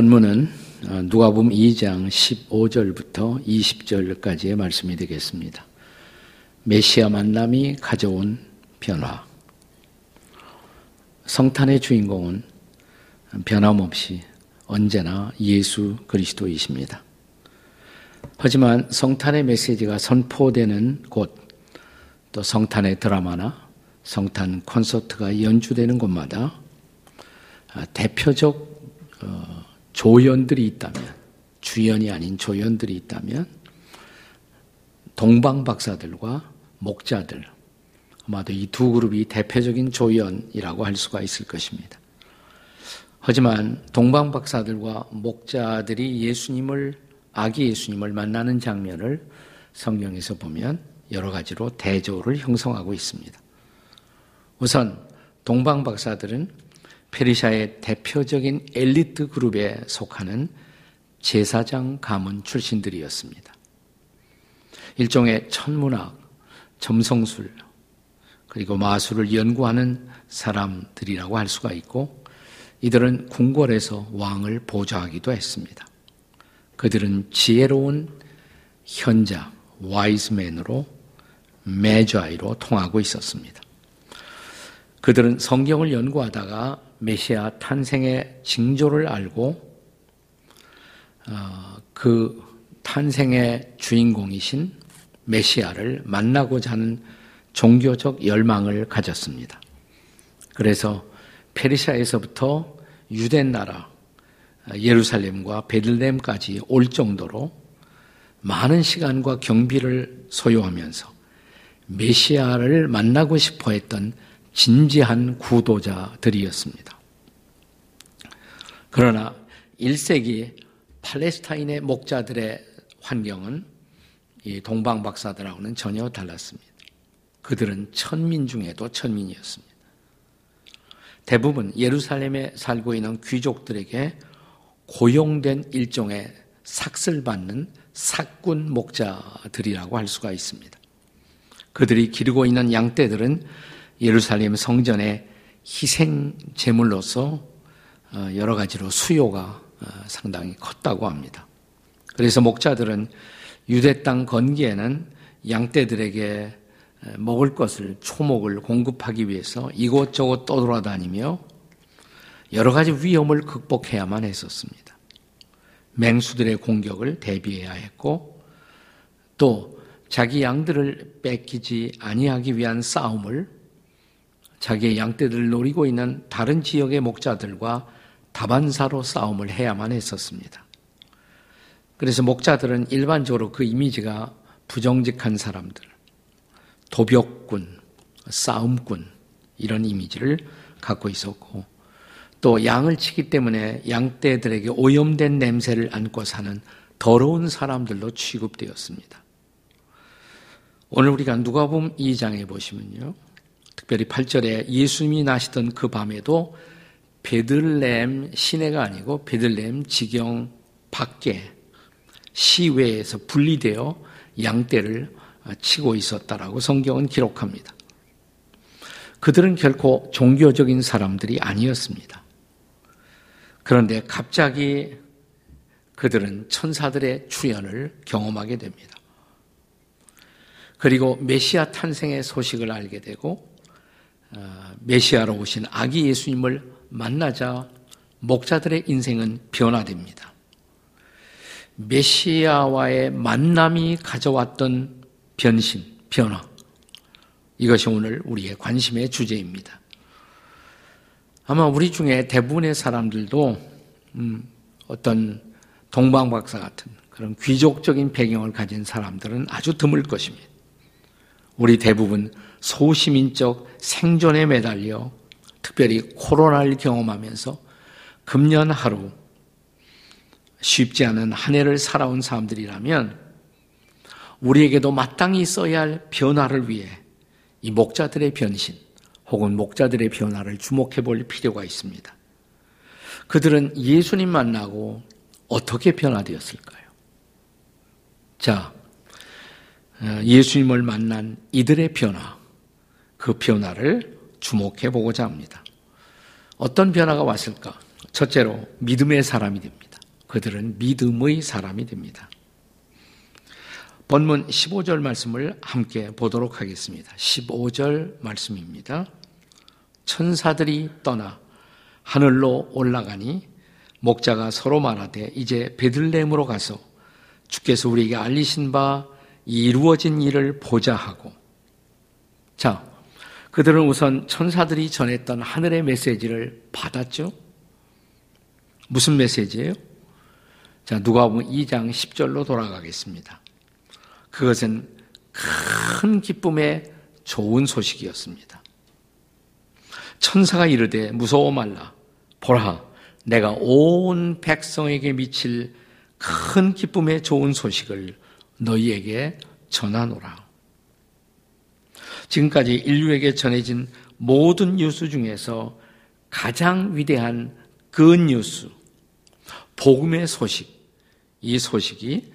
본문은 어, 누가복음 2장 15절부터 20절까지의 말씀이 되겠습니다. 메시아 만남이 가져온 변화. 성탄의 주인공은 변함없이 언제나 예수 그리스도이십니다. 하지만 성탄의 메시지가 선포되는 곳, 또 성탄의 드라마나 성탄 콘서트가 연주되는 곳마다 대표적 어, 조연들이 있다면, 주연이 아닌 조연들이 있다면, 동방 박사들과 목자들, 아마도 이 두 그룹이 대표적인 조연이라고 할 수가 있을 것입니다. 하지만 동방 박사들과 목자들이 예수님을 아기 예수님을 만나는 장면을 성경에서 보면 여러 가지로 대조를 형성하고 있습니다. 우선 동방 박사들은 페르시아의 대표적인 엘리트 그룹에 속하는 제사장 가문 출신들이었습니다. 일종의 천문학, 점성술, 그리고 마술을 연구하는 사람들이라고 할 수가 있고 이들은 궁궐에서 왕을 보좌하기도 했습니다. 그들은 지혜로운 현자, 와이즈맨으로 매좌이로 통하고 있었습니다. 그들은 성경을 연구하다가 메시아 탄생의 징조를 알고 어, 그 탄생의 주인공이신 메시아를 만나고자 하는 종교적 열망을 가졌습니다. 그래서 페르시아에서부터 유대 나라 예루살렘과 베들레헴까지 올 정도로 많은 시간과 경비를 소요하면서 메시아를 만나고 싶어 했던 진지한 구도자들이었습니다. 그러나 1세기 팔레스타인의 목자들의 환경은 이 동방 박사들하고는 전혀 달랐습니다. 그들은 천민 중에도 천민이었습니다. 대부분 예루살렘에 살고 있는 귀족들에게 고용된 일종의 삭슬 받는 삭군 목자들이라고 할 수가 있습니다. 그들이 기르고 있는 양떼들은 예루살렘 성전의 희생 제물로서 어, 여러 가지로 수요가 어, 상당히 컸다고 합니다. 그래서 목자들은 유대 땅 건기에는 양떼들에게 먹을 것을 초목을 공급하기 위해서 이곳저곳 떠돌아다니며 여러 가지 위험을 극복해야만 했었습니다. 맹수들의 공격을 대비해야 했고 또 자기 양들을 뺏기지 아니하기 위한 싸움을 자기의 양떼들을 노리고 있는 다른 지역의 목자들과 다반사로 싸움을 해야만 했었습니다. 그래서 목자들은 일반적으로 그 이미지가 부정직한 사람들, 도벽꾼, 싸움꾼, 이런 이미지를 갖고 있었고, 또 양을 치기 때문에 양떼들에게 오염된 냄새를 안고 사는 더러운 사람들로 취급되었습니다. 오늘 우리가 누가복음 2장에 보시면요. 특별히 8절에 예수님이 나시던 그 밤에도 베들레헴 시내가 아니고 베들레헴 지경 밖에 시외에서 분리되어 양떼를 치고 있었다라고 성경은 기록합니다. 그들은 결코 종교적인 사람들이 아니었습니다. 그런데 갑자기 그들은 천사들의 출현을 경험하게 됩니다. 그리고 메시아 탄생의 소식을 알게 되고 어, 메시아로 오신 아기 예수님을 만나자 목자들의 인생은 변화됩니다. 메시아와의 만남이 가져왔던 변신, 변화. 이것이 오늘 우리의 관심의 주제입니다. 아마 우리 중에 대부분의 사람들도 음, 어떤 동방박사 같은 그런 귀족적인 배경을 가진 사람들은 아주 드물 것입니다. 우리 대부분 소시민적 생존에 매달려 특별히 코로나를 경험하면서 금년 하루 쉽지 않은 한 해를 살아온 사람들이라면 우리에게도 마땅히 써야 할 변화를 위해 이 목자들의 변신 혹은 목자들의 변화를 주목해 볼 필요가 있습니다. 그들은 예수님 만나고 어떻게 변화되었을까요? 자, 어, 예수님을 만난 이들의 변화, 그 변화를 주목해 보고자 합니다. 어떤 변화가 왔을까? 첫째로 믿음의 사람이 됩니다. 그들은 믿음의 사람이 됩니다. 본문 15절 말씀을 함께 보도록 하겠습니다. 15절 말씀입니다. 천사들이 떠나 하늘로 올라가니 목자가 서로 말하되 이제 베들레헴으로 가서 주께서 우리에게 알리신 바 이루어진 일을 보자 하고 자 그들은 우선 천사들이 전했던 하늘의 메시지를 받았죠. 무슨 메시지예요? 자, 누가 보면 2장 10절로 돌아가겠습니다. 그것은 큰 기쁨의 좋은 소식이었습니다. 천사가 이르되 무서워 말라. 보라, 내가 온 백성에게 미칠 큰 기쁨의 좋은 소식을 너희에게 전하노라. 지금까지 인류에게 전해진 모든 뉴스 중에서 가장 위대한 그 뉴스, 복음의 소식, 이 소식이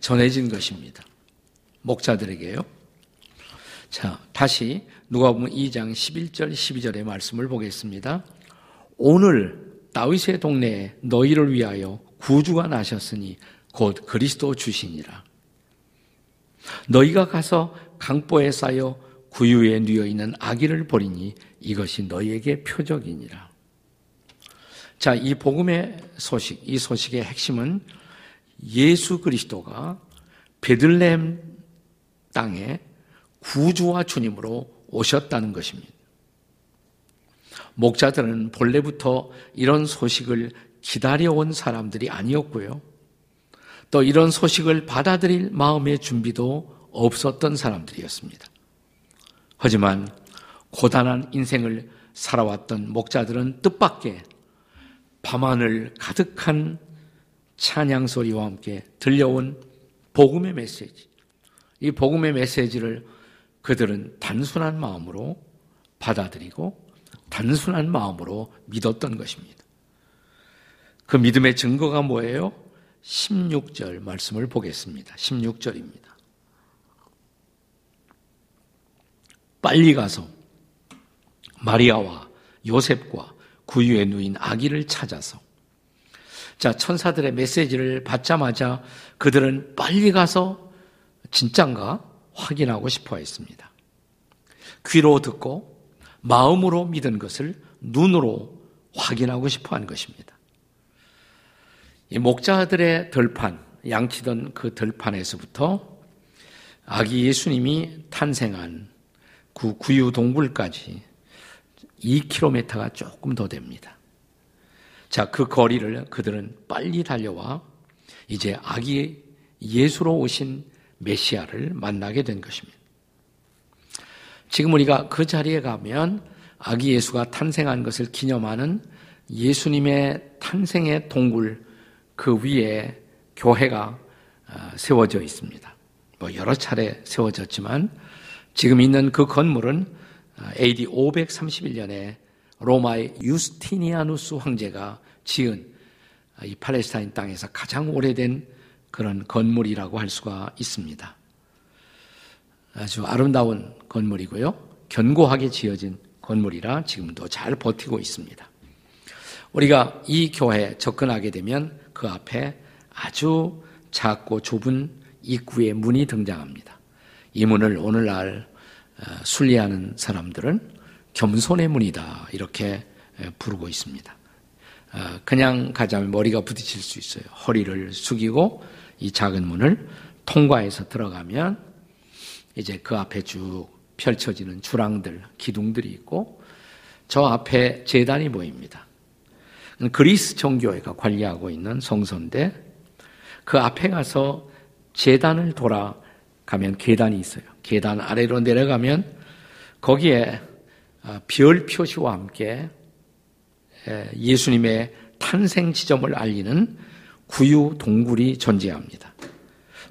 전해진 것입니다. 목자들에게요. 자, 다시 누가 보면 2장 11절 12절의 말씀을 보겠습니다. 오늘 다윗의 동네에 너희를 위하여 구주가 나셨으니 곧 그리스도 주시니라. 너희가 가서 강보에 쌓여 구유에 누여 있는 아기를 버리니 이것이 너희에게 표적이니라. 자, 이 복음의 소식, 이 소식의 핵심은 예수 그리스도가 베들레헴 땅에 구주와 주님으로 오셨다는 것입니다. 목자들은 본래부터 이런 소식을 기다려온 사람들이 아니었고요. 또 이런 소식을 받아들일 마음의 준비도 없었던 사람들이었습니다. 하지만 고단한 인생을 살아왔던 목자들은 뜻밖의 밤하늘 가득한 찬양 소리와 함께 들려온 복음의 메시지. 이 복음의 메시지를 그들은 단순한 마음으로 받아들이고 단순한 마음으로 믿었던 것입니다. 그 믿음의 증거가 뭐예요? 16절 말씀을 보겠습니다. 16절입니다. 빨리 가서 마리아와 요셉과 구유에 누인 아기를 찾아서 자, 천사들의 메시지를 받자마자 그들은 빨리 가서 진짠가 확인하고 싶어 했습니다. 귀로 듣고 마음으로 믿은 것을 눈으로 확인하고 싶어 한 것입니다. 이 목자들의 들판, 양치던 그 들판에서부터 아기 예수님이 탄생한 그 구유 동굴까지 2km가 조금 더 됩니다. 자, 그 거리를 그들은 빨리 달려와 이제 아기 예수로 오신 메시아를 만나게 된 것입니다. 지금 우리가 그 자리에 가면 아기 예수가 탄생한 것을 기념하는 예수님의 탄생의 동굴 그 위에 교회가 어, 세워져 있습니다. 뭐 여러 차례 세워졌지만 지금 있는 그 건물은 AD 어, 531년에 로마의 유스티니아누스 황제가 지은 이 팔레스타인 땅에서 가장 오래된 그런 건물이라고 할 수가 있습니다. 아주 아름다운 건물이고요. 견고하게 지어진 건물이라 지금도 잘 버티고 있습니다. 우리가 이 교회에 접근하게 되면 그 앞에 아주 작고 좁은 입구의 문이 등장합니다. 이 문을 오늘날 어, 순리하는 사람들은 겸손의 문이다 이렇게 부르고 있습니다. 어, 그냥 가자면 머리가 부딪힐 수 있어요. 허리를 숙이고 이 작은 문을 통과해서 들어가면 이제 그 앞에 쭉 펼쳐지는 주랑들, 기둥들이 있고 저 앞에 재단이 보입니다. 그리스 정교회가 관리하고 있는 성소인데 그 앞에 가서 재단을 돌아 가면 계단이 있어요. 계단 아래로 내려가면 거기에 아, 별 표시와 함께 예수님의 탄생 지점을 알리는 구유 동굴이 존재합니다.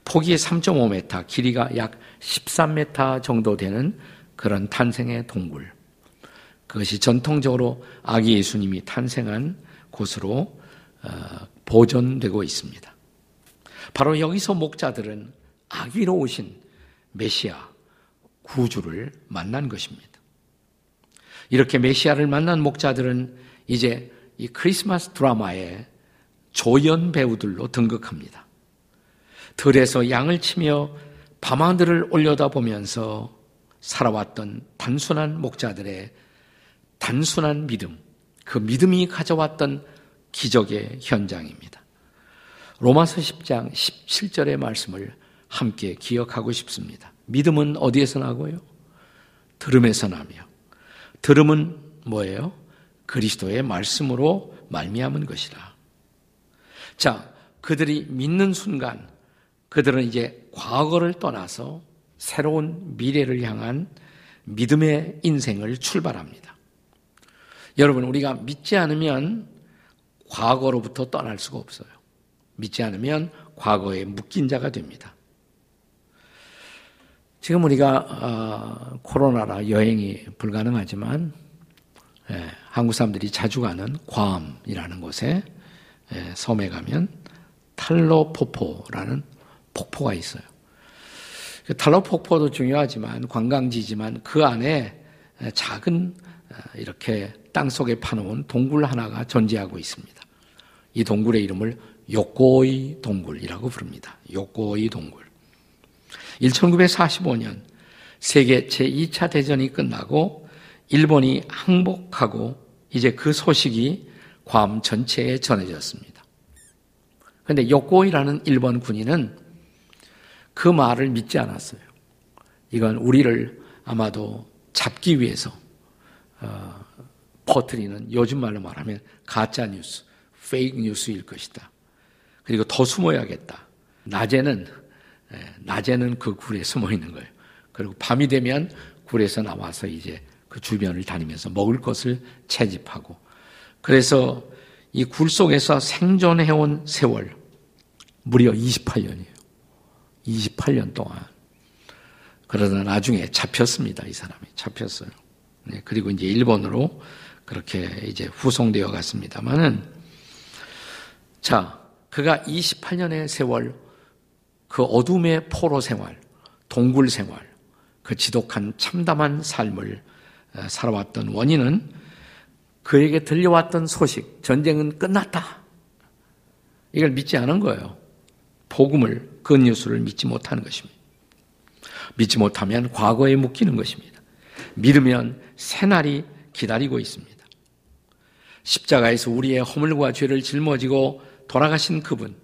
폭이 3.5m, 길이가 약 13m 정도 되는 그런 탄생의 동굴. 그것이 전통적으로 아기 예수님이 탄생한 곳으로 어, 보존되고 있습니다. 바로 여기서 목자들은 아기로 오신 메시아 구주를 만난 것입니다. 이렇게 메시아를 만난 목자들은 이제 이 크리스마스 드라마의 조연 배우들로 등극합니다. 들에서 양을 치며 밤하늘을 올려다보면서 살아왔던 단순한 목자들의 단순한 믿음, 그 믿음이 가져왔던 기적의 현장입니다. 로마서 10장 17절의 말씀을 함께 기억하고 싶습니다. 믿음은 어디에서 나고요? 들음에서 나며 들음은 뭐예요? 그리스도의 말씀으로 말미암은 것이라. 자, 그들이 믿는 순간 그들은 이제 과거를 떠나서 새로운 미래를 향한 믿음의 인생을 출발합니다. 여러분, 우리가 믿지 않으면 과거로부터 떠날 수가 없어요. 믿지 않으면 과거에 묶인 자가 됩니다. 지금 우리가 어, 코로나라 여행이 불가능하지만 예, 한국 사람들이 자주 가는 괌이라는 곳에 예, 섬에 가면 탈로포포라는 폭포가 있어요. 그 탈로 폭포도 중요하지만 관광지지만 그 안에 작은 어, 이렇게 땅 속에 파놓은 동굴 하나가 존재하고 있습니다. 이 동굴의 이름을 요코이 동굴이라고 부릅니다. 요코이 동굴. 1945년 세계 제2차 대전이 끝나고 일본이 항복하고 이제 그 소식이 괌 전체에 전해졌습니다. 그런데 요코이라는 일본 군인은 그 말을 믿지 않았어요. 이건 우리를 아마도 잡기 위해서 어, 퍼뜨리는 요즘 말로 말하면 가짜 뉴스, 페이크 뉴스일 것이다. 그리고 더 숨어야겠다. 낮에는 예, 낮에는 그 굴에 숨어 있는 거예요. 그리고 밤이 되면 굴에서 나와서 이제 그 주변을 다니면서 먹을 것을 채집하고 그래서 이 굴 속에서 생존해온 세월 무려 28년이에요. 28년 동안. 그러다 나중에 잡혔습니다. 이 사람이 잡혔어요. 네, 그리고 이제 일본으로 그렇게 이제 후송되어 갔습니다만은 자, 그가 28년의 세월 그 어둠의 포로 생활, 동굴 생활, 그 지독한 참담한 삶을 어, 살아왔던 원인은 그에게 들려왔던 소식, 전쟁은 끝났다. 이걸 믿지 않은 거예요. 복음을, 그 뉴스를 믿지 못하는 것입니다. 믿지 못하면 과거에 묶이는 것입니다. 믿으면 새날이 기다리고 있습니다. 십자가에서 우리의 허물과 죄를 짊어지고 돌아가신 그분,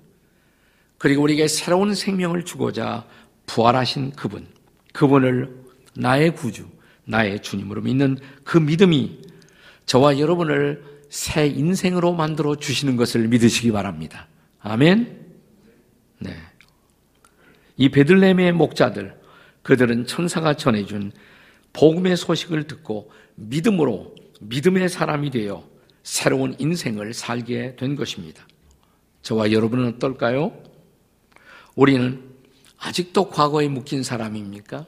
그리고 우리에게 새로운 생명을 주고자 부활하신 그분, 그분을 나의 구주, 나의 주님으로 믿는 그 믿음이 저와 여러분을 새 인생으로 만들어 주시는 것을 믿으시기 바랍니다. 아멘. 네. 이 베들레헴의 목자들, 그들은 천사가 전해준 복음의 소식을 듣고 믿음으로 믿음의 사람이 되어 새로운 인생을 살게 된 것입니다. 저와 여러분은 어떨까요? 우리는 아직도 과거에 묶인 사람입니까?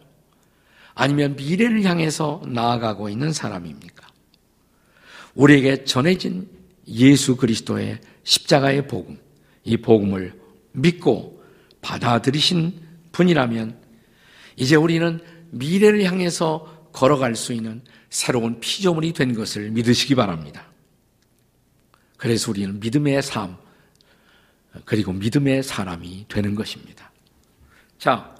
아니면 미래를 향해서 나아가고 있는 사람입니까? 우리에게 전해진 예수 그리스도의 십자가의 복음, 이 복음을 믿고 받아들이신 분이라면 이제 우리는 미래를 향해서 걸어갈 수 있는 새로운 피조물이 된 것을 믿으시기 바랍니다. 그래서 우리는 믿음의 삶, 그리고 믿음의 사람이 되는 것입니다. 자,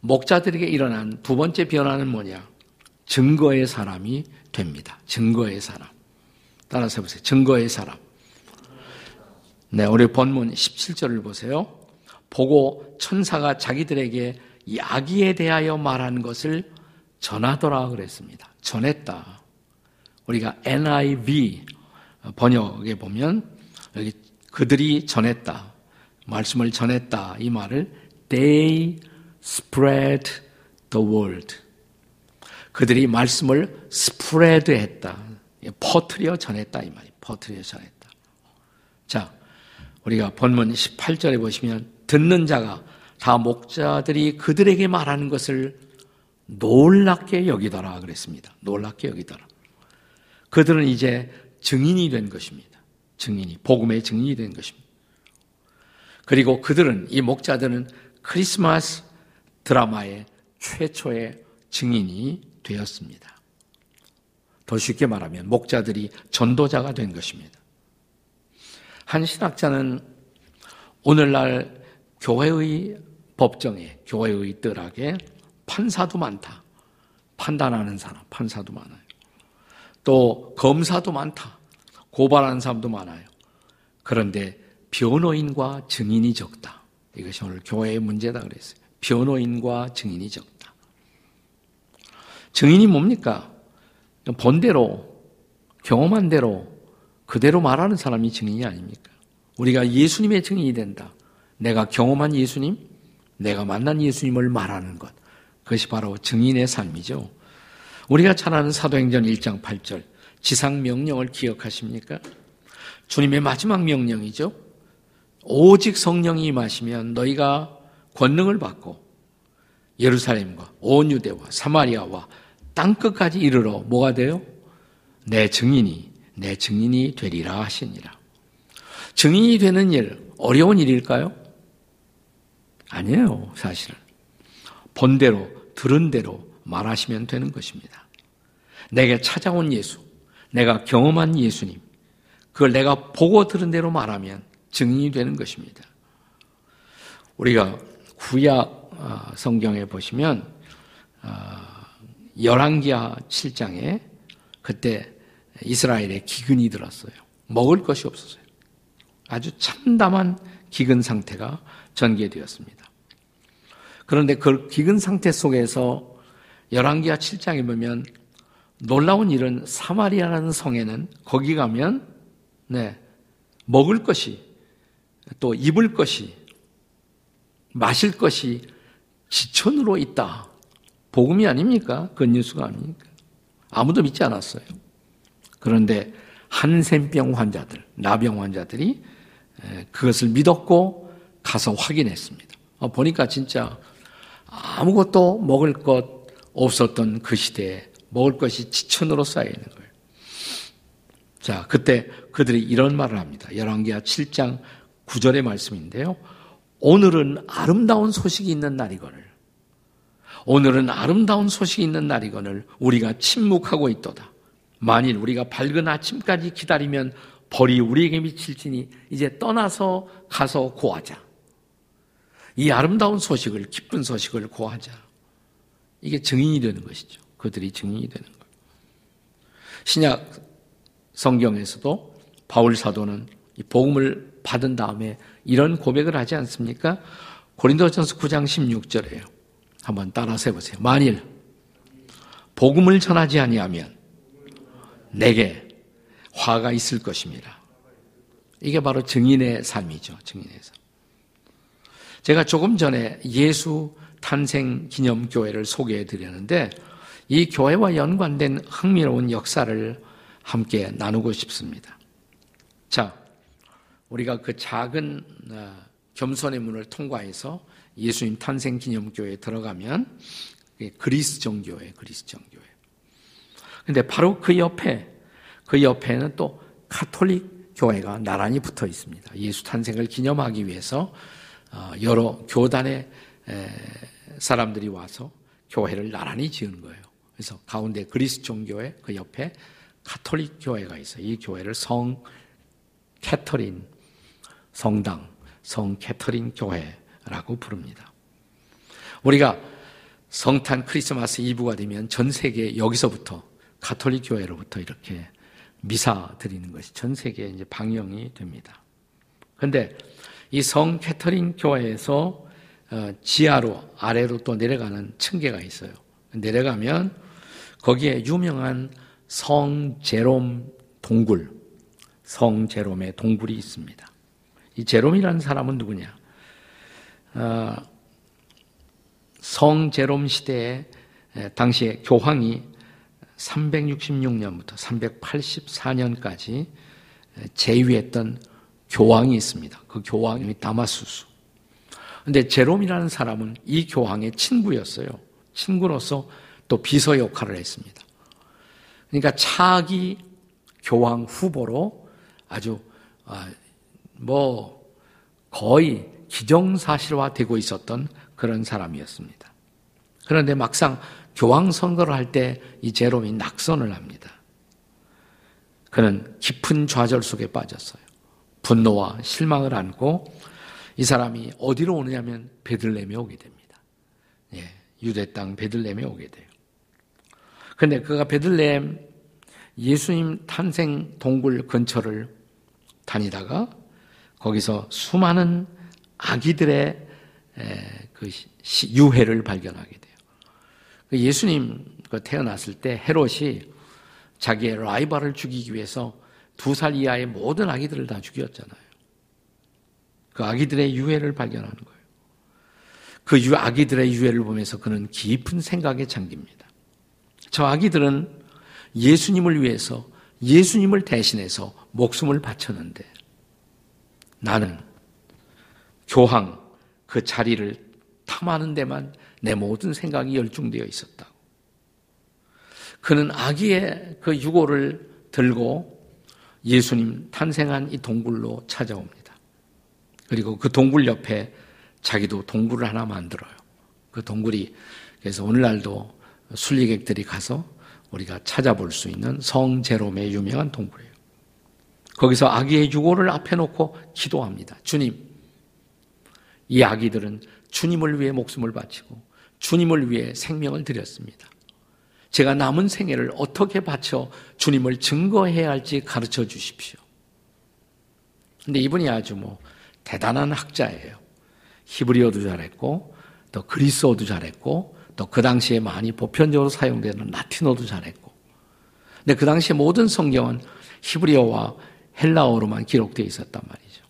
목자들에게 일어난 두 번째 변화는 뭐냐? 증거의 사람이 됩니다. 증거의 사람. 따라서 해보세요. 증거의 사람. 네, 우리 본문 17절을 보세요. 보고 천사가 자기들에게 이 아기에 대하여 말하는 것을 전하더라 그랬습니다. 전했다. 우리가 NIV 번역에 보면 여기 그들이 전했다. 말씀을 전했다. 이 말을 they spread the word. 그들이 말씀을 spread 했다. 퍼트려 전했다. 이 말이 퍼트려 전했다. 자, 우리가 본문 18절에 보시면 듣는 자가 다 목자들이 그들에게 말하는 것을 놀랍게 여기더라 그랬습니다. 놀랍게 여기더라. 그들은 이제 증인이 된 것입니다. 증인이, 복음의 증인이 된 것입니다. 그리고 그들은, 이 목자들은 크리스마스 드라마의 최초의 증인이 되었습니다. 더 쉽게 말하면 목자들이 전도자가 된 것입니다. 한 신학자는 오늘날 교회의 법정에, 교회의 뜰하게 판사도 많다. 판단하는 사람, 판사도 많아요. 또 검사도 많다. 고발하는 사람도 많아요. 그런데 변호인과 증인이 적다. 이것이 오늘 교회의 문제다 그랬어요. 변호인과 증인이 적다. 증인이 뭡니까? 본대로, 경험한 대로, 그대로 말하는 사람이 증인이 아닙니까? 우리가 예수님의 증인이 된다. 내가 경험한 예수님, 내가 만난 예수님을 말하는 것. 그것이 바로 증인의 삶이죠. 우리가 잘 아는 사도행전 1장 8절, 지상 명령을 기억하십니까? 주님의 마지막 명령이죠. 오직 성령이 임하시면 너희가 권능을 받고 예루살렘과 온 유대와 사마리아와 땅 끝까지 이르러 뭐가 돼요? 내 증인이 내 증인이 되리라 하시니라. 증인이 되는 일 어려운 일일까요? 아니에요, 사실은. 본대로 들은 대로 말하시면 되는 것입니다. 내게 찾아온 예수, 내가 경험한 예수님, 그걸 내가 보고 들은 대로 말하면 증인이 되는 것입니다. 우리가 구약 아, 성경에 보시면 아, 열왕기하 7장에 그때 이스라엘에 기근이 들었어요. 먹을 것이 없었어요. 아주 참담한 기근 상태가 전개되었습니다. 그런데 그 기근 상태 속에서 열왕기하 7장에 보면 놀라운 일은 사마리아라는 성에는 거기 가면 네 먹을 것이 또 입을 것이 마실 것이 지천으로 있다. 복음이 아닙니까? 그 뉴스가 아닙니까? 아무도 믿지 않았어요. 그런데 한센병 환자들, 나병 환자들이 그것을 믿었고 가서 확인했습니다. 어, 보니까 진짜 아무것도 먹을 것 없었던 그 시대에 먹을 것이 지천으로 쌓여 있는 거예요. 자, 그때 그들이 이런 말을 합니다. 열왕기하 7장 9절의 말씀인데요. 오늘은 아름다운 소식이 있는 날이거늘. 오늘은 아름다운 소식이 있는 날이거늘 우리가 침묵하고 있도다. 만일 우리가 밝은 아침까지 기다리면 벌이 우리에게 미칠지니 이제 떠나서 가서 고하자. 이 아름다운 소식을, 기쁜 소식을 고하자. 이게 증인이 되는 것이죠. 그들이 증인이 되는 거예요. 신약 성경에서도 바울 사도는 이 복음을 받은 다음에 이런 고백을 하지 않습니까? 고린도전서 9장 16절에요. 한번 따라서 해보세요. 만일 복음을 전하지 아니하면 내게 화가 있을 것입니다. 이게 바로 증인의 삶이죠. 증인의 삶. 제가 조금 전에 예수 탄생 기념 교회를 소개해 드렸는데 이 교회와 연관된 흥미로운 역사를 함께 나누고 싶습니다. 자, 우리가 그 작은 어, 겸손의 문을 통과해서 예수님 탄생 기념 교회에 들어가면 그리스 정교회, 그리스 정교회. 근데 바로 그 옆에 그 옆에는 또 카톨릭 교회가 나란히 붙어 있습니다. 예수 탄생을 기념하기 위해서 어, 여러 교단의 사람들이 와서 교회를 나란히 지은 거예요. 그래서 가운데 그리스 정교회 그 옆에 카톨릭 교회가 있어요. 이 교회를 성 캐터린 성당, 성 캐터린 교회라고 부릅니다. 우리가 성탄 크리스마스 이브가 되면 전 세계 여기서부터 가톨릭 교회로부터 이렇게 미사 드리는 것이 전 세계에 이제 방영이 됩니다. 그런데 이 성 캐터린 교회에서 어, 지하로 아래로 또 내려가는 층계가 있어요. 내려가면 거기에 유명한 성 제롬 동굴, 성 제롬의 동굴이 있습니다. 이 제롬이라는 사람은 누구냐? 어, 성 제롬 시대에 당시에 교황이 366년부터 384년까지 제위했던 교황이 있습니다. 그 교황이 다마수스. 근데 제롬이라는 사람은 이 교황의 친구였어요. 친구로서 또 비서 역할을 했습니다. 그러니까 차기 교황 후보로 아주 아, 뭐 거의 기정사실화되고 있었던 그런 사람이었습니다. 그런데 막상 교황 선거를 할 때 이 제롬이 낙선을 합니다. 그는 깊은 좌절 속에 빠졌어요. 분노와 실망을 안고 이 사람이 어디로 오느냐면 베들레헴에 오게 됩니다. 예, 유대 땅 베들레헴에 오게 돼요. 근데 그가 베들레헴 예수님 탄생 동굴 근처를 다니다가 거기서 수많은 아기들의 그 유해를 발견하게 돼요. 그 예수님 그 태어났을 때 헤롯이 자기의 라이벌을 죽이기 위해서 두 살 이하의 모든 아기들을 다 죽였잖아요. 그 아기들의 유해를 발견하는 거예요. 그 아기들의 유해를 보면서 그는 깊은 생각에 잠깁니다. 저 아기들은 예수님을 위해서 예수님을 대신해서 목숨을 바쳤는데 나는 교황 그 자리를 탐하는 데만 내 모든 생각이 열중되어 있었다. 그는 아기의 그 유고를 들고 예수님 탄생한 이 동굴로 찾아옵니다. 그리고 그 동굴 옆에 자기도 동굴을 하나 만들어요. 그 동굴이 그래서 오늘날도 순리객들이 가서 우리가 찾아볼 수 있는 성 제롬의 유명한 동굴이에요. 거기서 아기의 유고를 앞에 놓고 기도합니다. 주님, 이 아기들은 주님을 위해 목숨을 바치고 주님을 위해 생명을 드렸습니다. 제가 남은 생애를 어떻게 바쳐 주님을 증거해야 할지 가르쳐 주십시오. 근데 이분이 아주 뭐 대단한 학자예요. 히브리어도 잘했고 또 그리스어도 잘했고 또 그 당시에 많이 보편적으로 사용되는 라틴어도 잘했고 근데 그 당시에 모든 성경은 히브리어와 헬라어로만 기록되어 있었단 말이죠.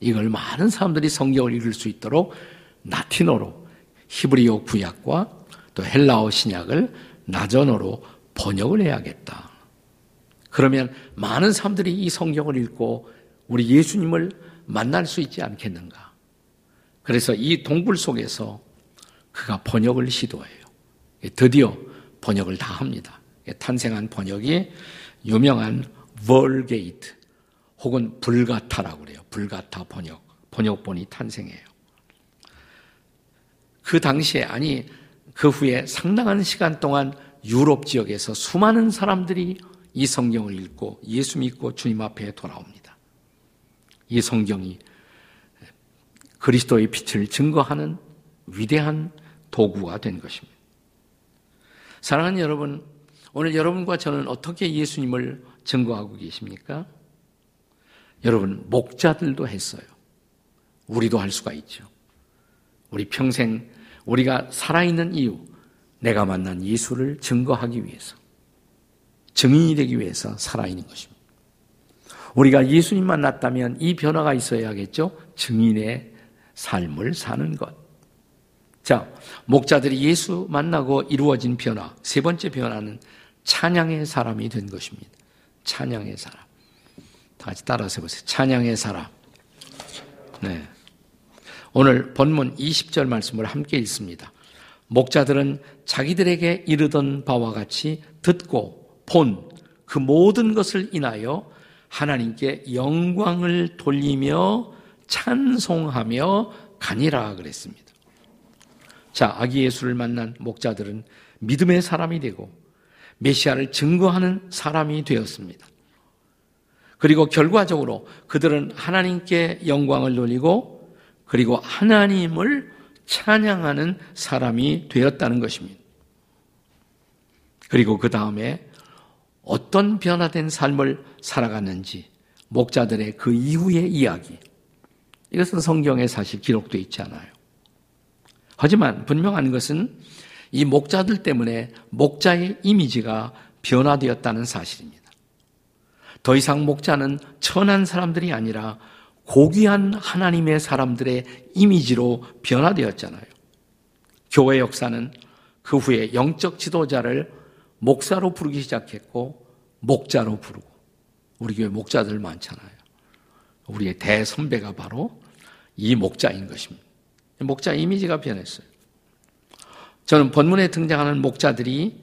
이걸 많은 사람들이 성경을 읽을 수 있도록 라틴어로 히브리어 구약과 또 헬라어 신약을 나전어로 번역을 해야겠다. 그러면 많은 사람들이 이 성경을 읽고 우리 예수님을 만날 수 있지 않겠는가. 그래서 이 동굴 속에서 그가 번역을 시도해요. 드디어 번역을 다 합니다. 탄생한 번역이 유명한 월게이트 혹은 불가타라고 그래요. 불가타 번역. 번역본이 탄생해요. 그 당시에 아니 그 후에 상당한 시간 동안 유럽 지역에서 수많은 사람들이 이 성경을 읽고 예수 믿고 주님 앞에 돌아옵니다. 이 성경이 그리스도의 빛을 증거하는 위대한 도구가 된 것입니다. 사랑하는 여러분, 오늘 여러분과 저는 어떻게 예수님을 증거하고 계십니까? 여러분, 목자들도 했어요. 우리도 할 수가 있죠. 우리 평생 우리가 살아있는 이유, 내가 만난 예수를 증거하기 위해서, 증인이 되기 위해서 살아있는 것입니다. 우리가 예수님 만났다면 이 변화가 있어야겠죠? 증인의 삶을 사는 것. 자, 목자들이 예수 만나고 이루어진 변화. 세 번째 변화는 찬양의 사람이 된 것입니다. 찬양의 사람. 다 같이 따라서 해보세요. 찬양의 사람. 네. 오늘 본문 20절 말씀을 함께 읽습니다. 목자들은 자기들에게 이르던 바와 같이 듣고 본 그 모든 것을 인하여 하나님께 영광을 돌리며 찬송하며 가니라 그랬습니다. 자, 아기 예수를 만난 목자들은 믿음의 사람이 되고 메시아를 증거하는 사람이 되었습니다. 그리고 결과적으로 그들은 하나님께 영광을 돌리고 그리고 하나님을 찬양하는 사람이 되었다는 것입니다. 그리고 그 다음에 어떤 변화된 삶을 살아갔는지 목자들의 그 이후의 이야기. 이것은 성경에 사실 기록되어 있지 않아요. 하지만 분명한 것은 이 목자들 때문에 목자의 이미지가 변화되었다는 사실입니다. 더 이상 목자는 천한 사람들이 아니라 고귀한 하나님의 사람들의 이미지로 변화되었잖아요. 교회 역사는 그 후에 영적 지도자를 목사로 부르기 시작했고, 목자로 부르고, 우리 교회 목자들 많잖아요. 우리의 대선배가 바로 이 목자인 것입니다. 목자 이미지가 변했어요. 저는 본문에 등장하는 목자들이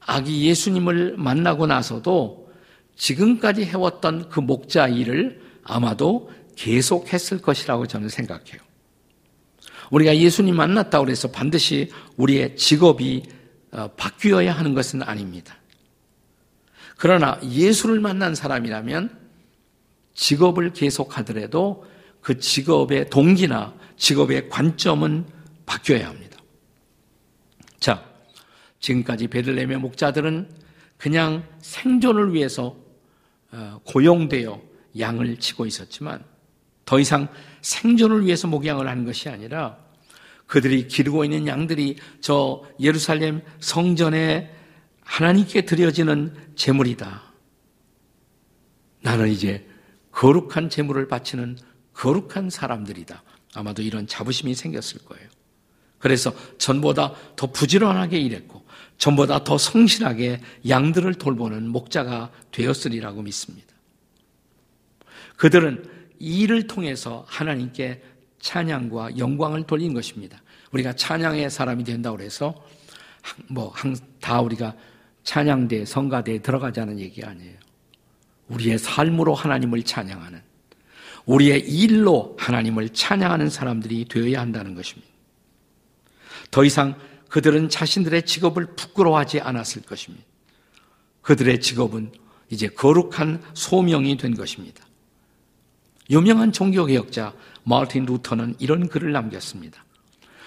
아기 예수님을 만나고 나서도 지금까지 해왔던 그 목자 일을 아마도 계속했을 것이라고 저는 생각해요. 우리가 예수님 만났다고 해서 반드시 우리의 직업이 어, 바뀌어야 하는 것은 아닙니다. 그러나 예수를 만난 사람이라면 직업을 계속하더라도 그 직업의 동기나 직업의 관점은 바뀌어야 합니다. 자, 지금까지 베들레헴의 목자들은 그냥 생존을 위해서 어, 고용되어 양을 치고 있었지만 더 이상 생존을 위해서 목양을 하는 것이 아니라 그들이 기르고 있는 양들이 저 예루살렘 성전에 하나님께 드려지는 제물이다. 나는 이제 거룩한 제물을 바치는 거룩한 사람들이다. 아마도 이런 자부심이 생겼을 거예요. 그래서 전보다 더 부지런하게 일했고 전보다 더 성실하게 양들을 돌보는 목자가 되었으리라고 믿습니다. 그들은 이 일을 통해서 하나님께 찬양과 영광을 돌린 것입니다. 우리가 찬양의 사람이 된다고 해서 뭐 다 우리가 찬양대, 성가대에 들어가자는 얘기 아니에요. 우리의 삶으로 하나님을 찬양하는 우리의 일로 하나님을 찬양하는 사람들이 되어야 한다는 것입니다. 더 이상 그들은 자신들의 직업을 부끄러워하지 않았을 것입니다. 그들의 직업은 이제 거룩한 소명이 된 것입니다. 유명한 종교개혁자 마르틴 루터는 이런 글을 남겼습니다.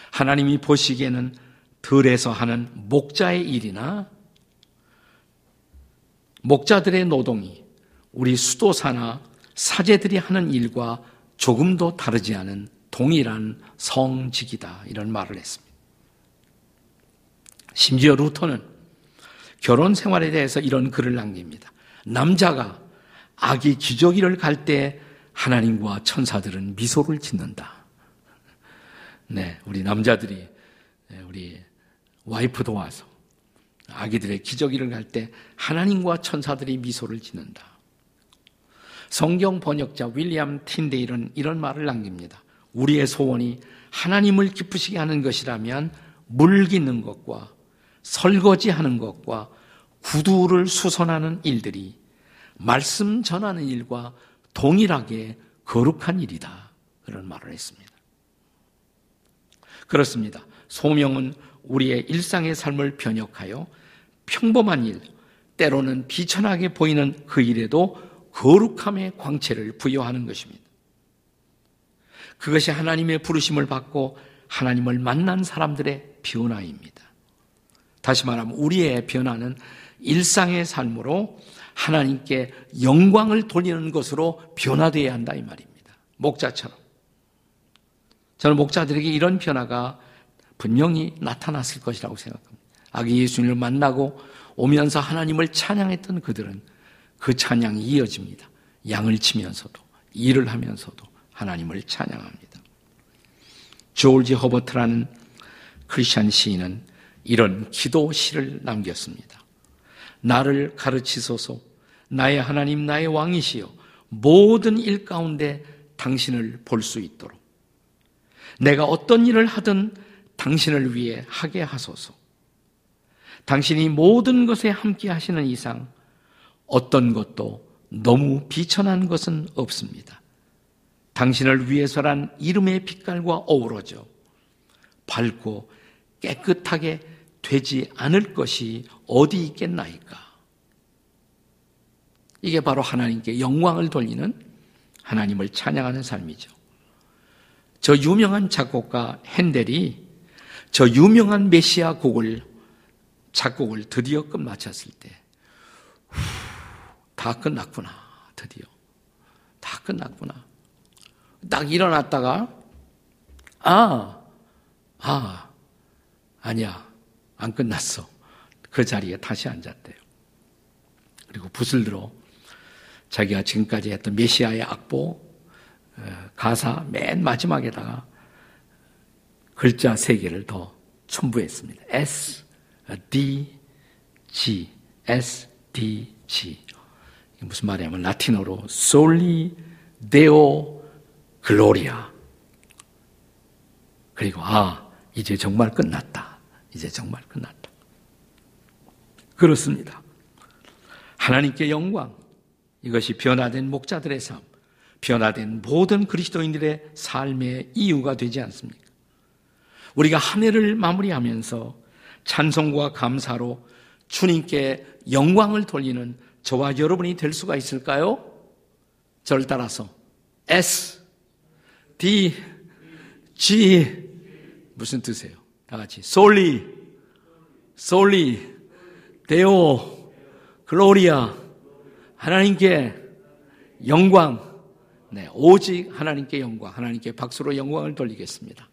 하나님이 보시기에는 들에서 하는 목자의 일이나 목자들의 노동이 우리 수도사나 사제들이 하는 일과 조금도 다르지 않은 동일한 성직이다. 이런 말을 했습니다. 심지어 루터는 결혼 생활에 대해서 이런 글을 남깁니다. 남자가 아기 기저귀를 갈 때 하나님과 천사들은 미소를 짓는다. 네, 우리 남자들이 네, 우리 와이프 도 와서 아기들의 기저귀를 갈 때 하나님과 천사들이 미소를 짓는다. 성경 번역자 윌리엄 틴데일은 이런 말을 남깁니다. 우리의 소원이 하나님을 기쁘시게 하는 것이라면 물 깃는 것과 설거지하는 것과 구두를 수선하는 일들이 말씀 전하는 일과 동일하게 거룩한 일이다. 그런 말을 했습니다. 그렇습니다. 소명은 우리의 일상의 삶을 변혁하여 평범한 일, 때로는 비천하게 보이는 그 일에도 거룩함의 광채를 부여하는 것입니다. 그것이 하나님의 부르심을 받고 하나님을 만난 사람들의 변화입니다. 다시 말하면 우리의 변화는 일상의 삶으로 하나님께 영광을 돌리는 것으로 변화되어야 한다 이 말입니다. 목자처럼. 저는 목자들에게 이런 변화가 분명히 나타났을 것이라고 생각합니다. 아기 예수님을 만나고 오면서 하나님을 찬양했던 그들은 그 찬양이 이어집니다. 양을 치면서도 일을 하면서도 하나님을 찬양합니다. 조지 허버트라는 크리스천 시인은 이런 기도 시를 남겼습니다. 나를 가르치소서 나의 하나님 나의 왕이시여 모든 일 가운데 당신을 볼 수 있도록 내가 어떤 일을 하든 당신을 위해 하게 하소서. 당신이 모든 것에 함께 하시는 이상 어떤 것도 너무 비천한 것은 없습니다. 당신을 위해서란 이름의 빛깔과 어우러져 밝고 깨끗하게 되지 않을 것이 어디 있겠나이까? 이게 바로 하나님께 영광을 돌리는 하나님을 찬양하는 삶이죠. 저 유명한 작곡가 핸델이 저 유명한 메시아 곡을 작곡을 드디어 끝마쳤을 때, 후, 다 끝났구나, 드디어. 다 끝났구나. 딱 일어났다가, 아, 아, 아니야. 안 끝났어. 그 자리에 다시 앉았대요. 그리고 붓을 들어 자기가 지금까지 했던 메시아의 악보, 어, 가사 맨 마지막에다가 글자 세 개를 더 첨부했습니다. S, D, G, S, D, G. 무슨 말이냐면 라틴어로 솔리 데오 글로리아. 그리고 아 이제 정말 끝났다. 이제 정말 끝났다. 그렇습니다. 하나님께 영광 이것이 변화된 목자들의 삶, 변화된 모든 그리스도인들의 삶의 이유가 되지 않습니까? 우리가 한 해를 마무리하면서 찬송과 감사로 주님께 영광을 돌리는 저와 여러분이 될 수가 있을까요? 저를 따라서 S, D, G 무슨 뜻이에요? 다 같이 솔리, 솔리, 데오, 글로리아 하나님께 영광, 네 오직 하나님께 영광, 하나님께 박수로 영광을 돌리겠습니다.